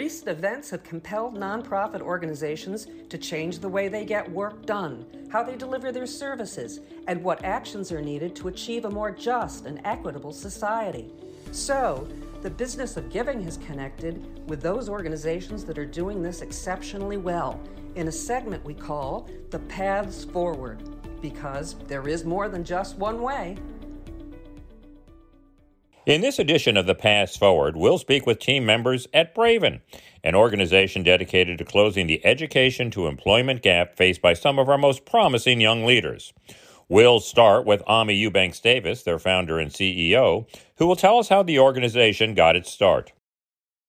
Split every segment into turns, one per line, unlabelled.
Recent events have compelled nonprofit organizations to change the way they get work done, how they deliver their services, and what actions are needed to achieve a more just and equitable society. So, the business of giving has connected with those organizations that are doing this exceptionally well in a segment we call The Paths Forward, because there is more than just one way.
In this edition of The Paths Forward, we'll speak with team members at Braven, an organization dedicated to closing the education to employment gap faced by some of our most promising young leaders. We'll start with Aimée Eubanks Davis, their founder and CEO, who will tell us how the organization got its start.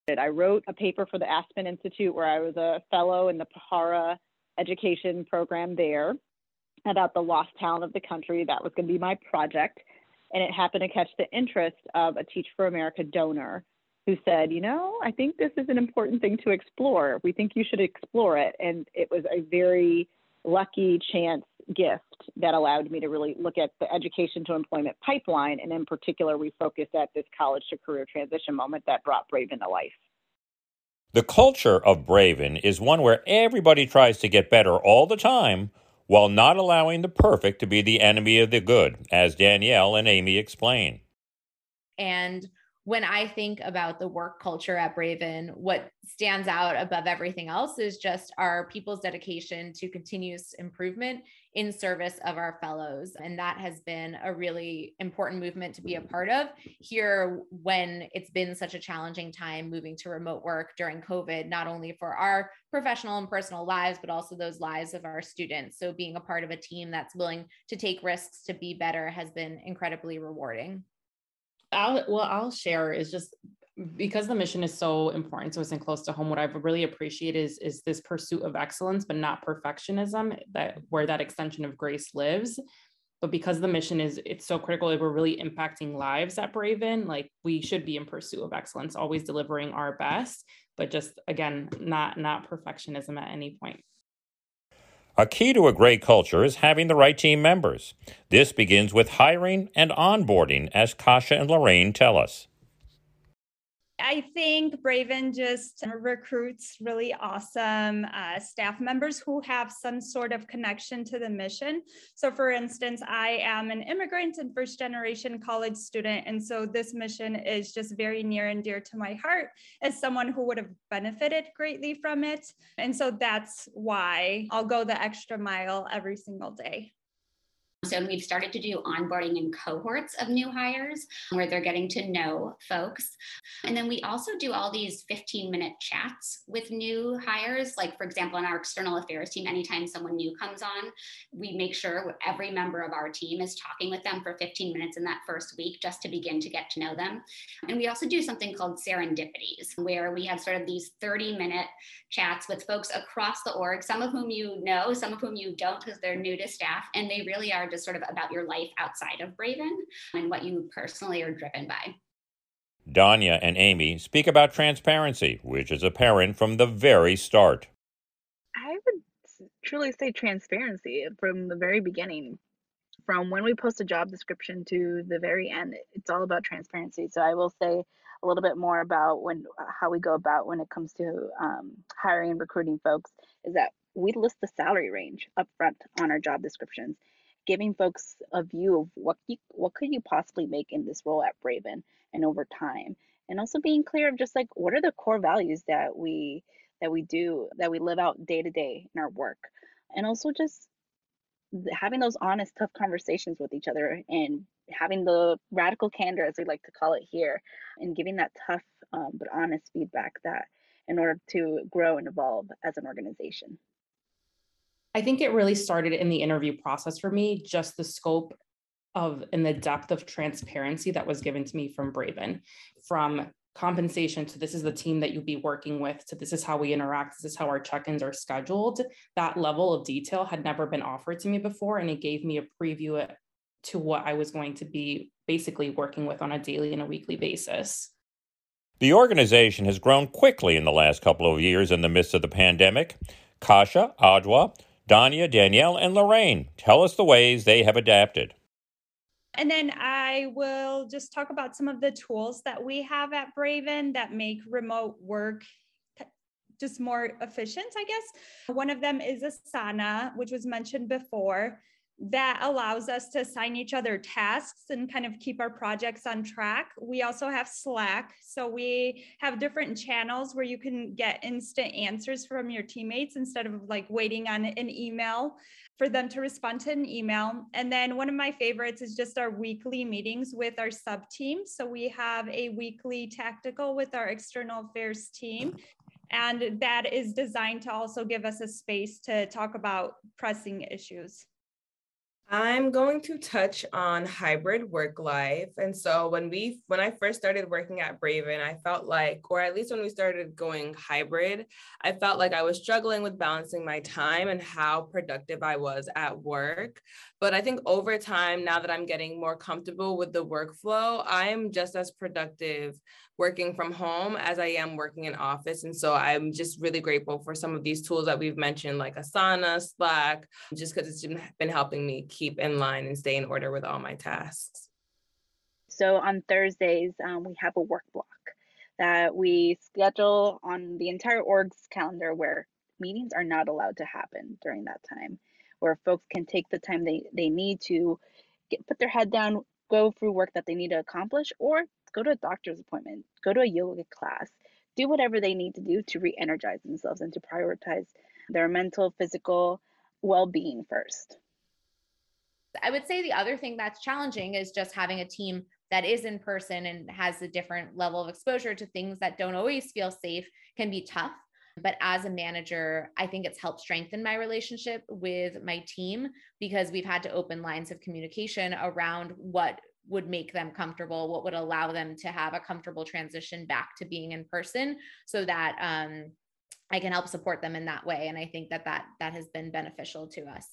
I wrote a paper for the Aspen Institute where I was a fellow in the Pahara education program there about the lost talent of the country. That was going to be my project and it happened to catch the interest of a Teach for America donor who said, you know, I think this is an important thing to explore. We think you should explore it. And it was a very lucky chance gift that allowed me to really look at the education to employment pipeline. And in particular, we focused at this college to career transition moment that brought Braven to life.
The culture of Braven is one where everybody tries to get better all the time while not allowing the perfect to be the enemy of the good, as Danielle and Amy explain.
And when I think about the work culture at Braven, what stands out above everything else is just our people's dedication to continuous improvement in service of our fellows. And that has been a really important movement to be a part of here when it's been such a challenging time moving to remote work during COVID, not only for our professional and personal lives, but also those lives of our students. So being a part of a team that's willing to take risks to be better has been incredibly rewarding.
I'll, well, I'll share is just because the mission is so important so it's in close to home what i've really appreciated is is this pursuit of excellence but not perfectionism that where that extension of grace lives. But because the mission is it's so critical that we're really impacting lives at braven like we should be in pursuit of excellence always delivering our best but just again not not perfectionism at any point
a key to a great culture is having the right team members. This begins with hiring and onboarding, as Kasha and Lorraine tell us.
I think Braven just recruits really awesome uh, staff members who have some sort of connection to the mission. So, for instance, I am an immigrant and first generation college student. And so, this mission is just very near and dear to my heart as someone who would have benefited greatly from it. And so, that's why I'll go the extra mile every single day.
So we've started to do onboarding in cohorts of new hires where they're getting to know folks. And then we also do all these 15 minute chats with new hires. Like, for example, in our external affairs team, anytime someone new comes on, we make sure every member of our team is talking with them for 15 minutes in that first week just to begin to get to know them. And we also do something called serendipities, where we have sort of these 30 minute chats with folks across the org, some of whom you know, some of whom you don't because they're new to staff. And they really are just sort of about your life outside of Braven and what you personally are driven by.
Danya and Amy speak about transparency, which is apparent from the very start.
I would truly say transparency from the very beginning. From when we post a job description to the very end, it's all about transparency. So I will say a little bit more about when how we go about when it comes to um, hiring and recruiting folks is that we list the salary range up front on our job descriptions giving folks a view of what you, what could you possibly make in this role at Braven and over time, and also being clear of just like what are the core values that we that we do that we live out day to day in our work, and also just having those honest, tough conversations with each other and having the radical candor, as we like to call it here, and giving that tough um, but honest feedback that in order to grow and evolve as an organization.
I think it really started in the interview process for me, just the scope of and the depth of transparency that was given to me from Braven, from compensation to this is the team that you'll be working with to this is how we interact this is how our check-ins are scheduled that level of detail had never been offered to me before and it gave me a preview to what i was going to be basically working with on a daily and a weekly basis
the organization has grown quickly in the last couple of years in the midst of the pandemic kasha adwa Danya, Danielle, and Lorraine. Tell us the ways they have adapted.
And then I will just talk about some of the tools that we have at Braven that make remote work just more efficient, I guess. One of them is Asana, which was mentioned before that allows us to assign each other tasks and kind of keep our projects on track. We also have Slack. So we have different channels where you can get instant answers from your teammates instead of like waiting on an email for them to respond to an email. And then one of my favorites is just our weekly meetings with our sub team. So we have a weekly tactical with our external affairs team. And that is designed to also give us a space to talk about pressing issues.
I'm going to touch on hybrid work life. And so when we when I first started working at Braven, I felt like or at least when we started going hybrid, I felt like I was struggling with balancing my time and how productive I was at work. But I think over time now that I'm getting more comfortable with the workflow, I'm just as productive working from home as I am working in office. And so I'm just really grateful for some of these tools that we've mentioned, like Asana, Slack, just because it's been helping me keep in line and stay in order with all my tasks.
So on Thursdays, um, we have a work block that we schedule on the entire org's calendar where meetings are not allowed to happen during that time, where folks can take the time they, they need to get put their head down, go through work that they need to accomplish, or go to a doctor's appointment, go to a yoga class, do whatever they need to do to re energize themselves and to prioritize their mental, physical well being first.
I would say the other thing that's challenging is just having a team that is in person and has a different level of exposure to things that don't always feel safe can be tough. But as a manager, I think it's helped strengthen my relationship with my team because we've had to open lines of communication around what would make them comfortable, what would allow them to have a comfortable transition back to being in person so that um, I can help support them in that way. And I think that that, that has been beneficial to us.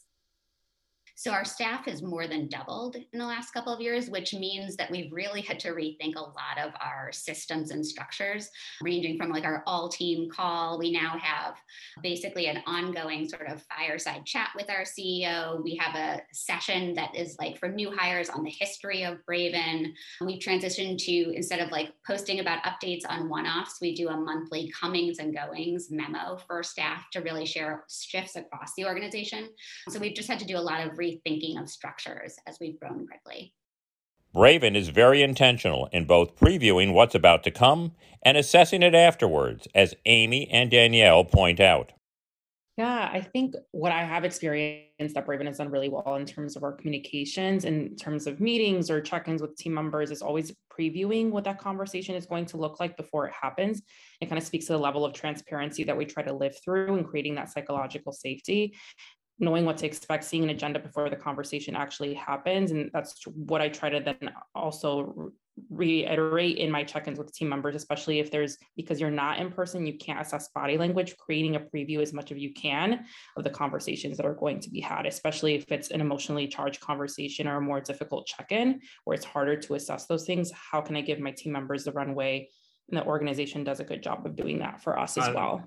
So our staff has more than doubled in the last couple of years, which means that we've really had to rethink a lot of our systems and structures, ranging from like our all team call. We now have basically an ongoing sort of fireside chat with our CEO. We have a session that is like for new hires on the history of Braven. We've transitioned to instead of like posting about updates on one offs, we do a monthly comings and goings memo for staff to really share shifts across the organization. So we've just had to do a lot of re rethinking of structures as we've grown quickly.
Braven is very intentional in both previewing what's about to come and assessing it afterwards, as Amy and Danielle point out.
Yeah, I think what I have experienced that Braven has done really well in terms of our communications, in terms of meetings or check ins with team members, is always previewing what that conversation is going to look like before it happens. It kind of speaks to the level of transparency that we try to live through and creating that psychological safety knowing what to expect, seeing an agenda before the conversation actually happens. And that's what I try to then also reiterate in my check-ins with team members, especially if there's because you're not in person, you can't assess body language, creating a preview as much as you can of the conversations that are going to be had, especially if it's an emotionally charged conversation or a more difficult check-in where it's harder to assess those things. How can I give my team members the runway? And the organization does a good job of doing that for us as well.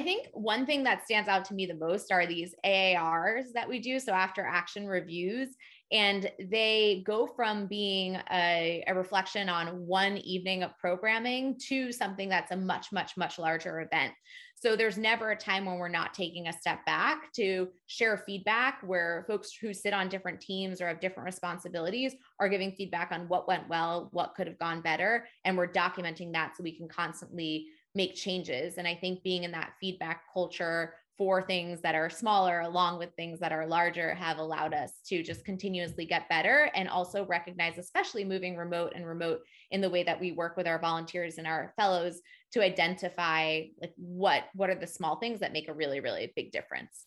I think one thing that stands out to me the most are these AARs that we do. So after action reviews, and they go from being a, a, reflection on one evening of programming to something that's a much, much, much larger event. So there's never a time when we're not taking a step back to share feedback where folks who sit on different teams or have different responsibilities are giving feedback on what went well, what could have gone better. And we're documenting that so we can constantly make changes. And I think being in that feedback culture for things that are smaller along with things that are larger have allowed us to just continuously get better and also recognize especially moving remote and remote in the way that we work with our volunteers and our fellows to identify like what what are the small things that make a really really big difference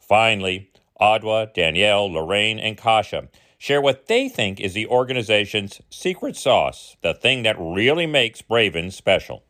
finally adwa danielle lorraine and kasha share what they think is the organization's secret sauce the thing that really makes braven special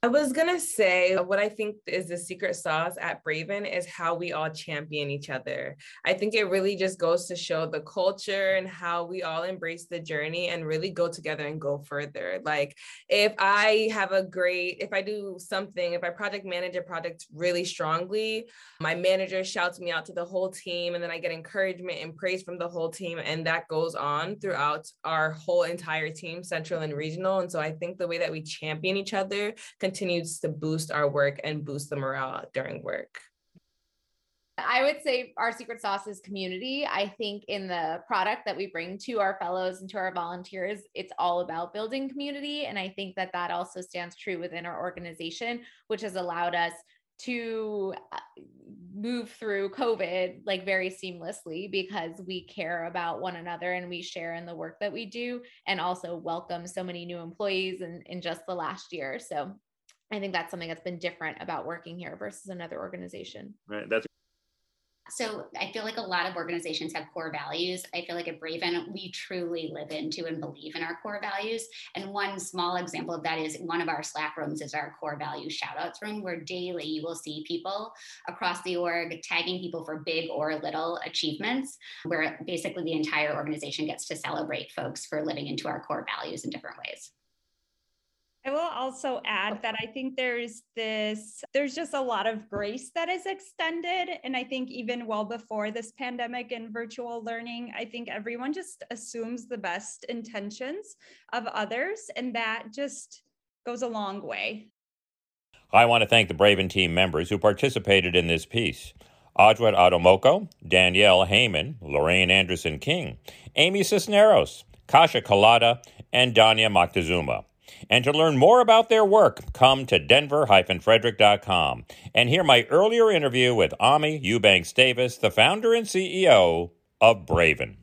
I was gonna say what I think is the secret sauce at Braven is how we all champion each other. I think it really just goes to show the culture and how we all embrace the journey and really go together and go further. Like if I have a great, if I do something, if I project manage a project really strongly, my manager shouts me out to the whole team, and then I get encouragement and praise from the whole team, and that goes on throughout our whole entire team, central and regional. And so I think the way that we champion each other continues to boost our work and boost the morale during work.
I would say our secret sauce is community. I think in the product that we bring to our fellows and to our volunteers, it's all about building community. And I think that that also stands true within our organization, which has allowed us to uh, move through COVID like very seamlessly because we care about one another and we share in the work that we do and also welcome so many new employees in, in just the last year. So I think that's something that's been different about working here versus another organization.
Right. That's
so I feel like a lot of organizations have core values. I feel like at Braven, we truly live into and believe in our core values. And one small example of that is one of our Slack rooms is our core value shoutouts room, where daily you will see people across the org tagging people for big or little achievements, where basically the entire organization gets to celebrate folks for living into our core values in different ways.
I will also add that I think there's this, there's just a lot of grace that is extended. And I think even well before this pandemic and virtual learning, I think everyone just assumes the best intentions of others. And that just goes a long way.
I want to thank the Braven team members who participated in this piece. Ajwat Adomoko, Danielle Heyman, Lorraine Anderson King, Amy Cisneros, Kasha Kalada, and Danya Moctezuma. And to learn more about their work, come to denver-frederick.com and hear my earlier interview with Aimée Eubanks Davis, the founder and CEO of Braven.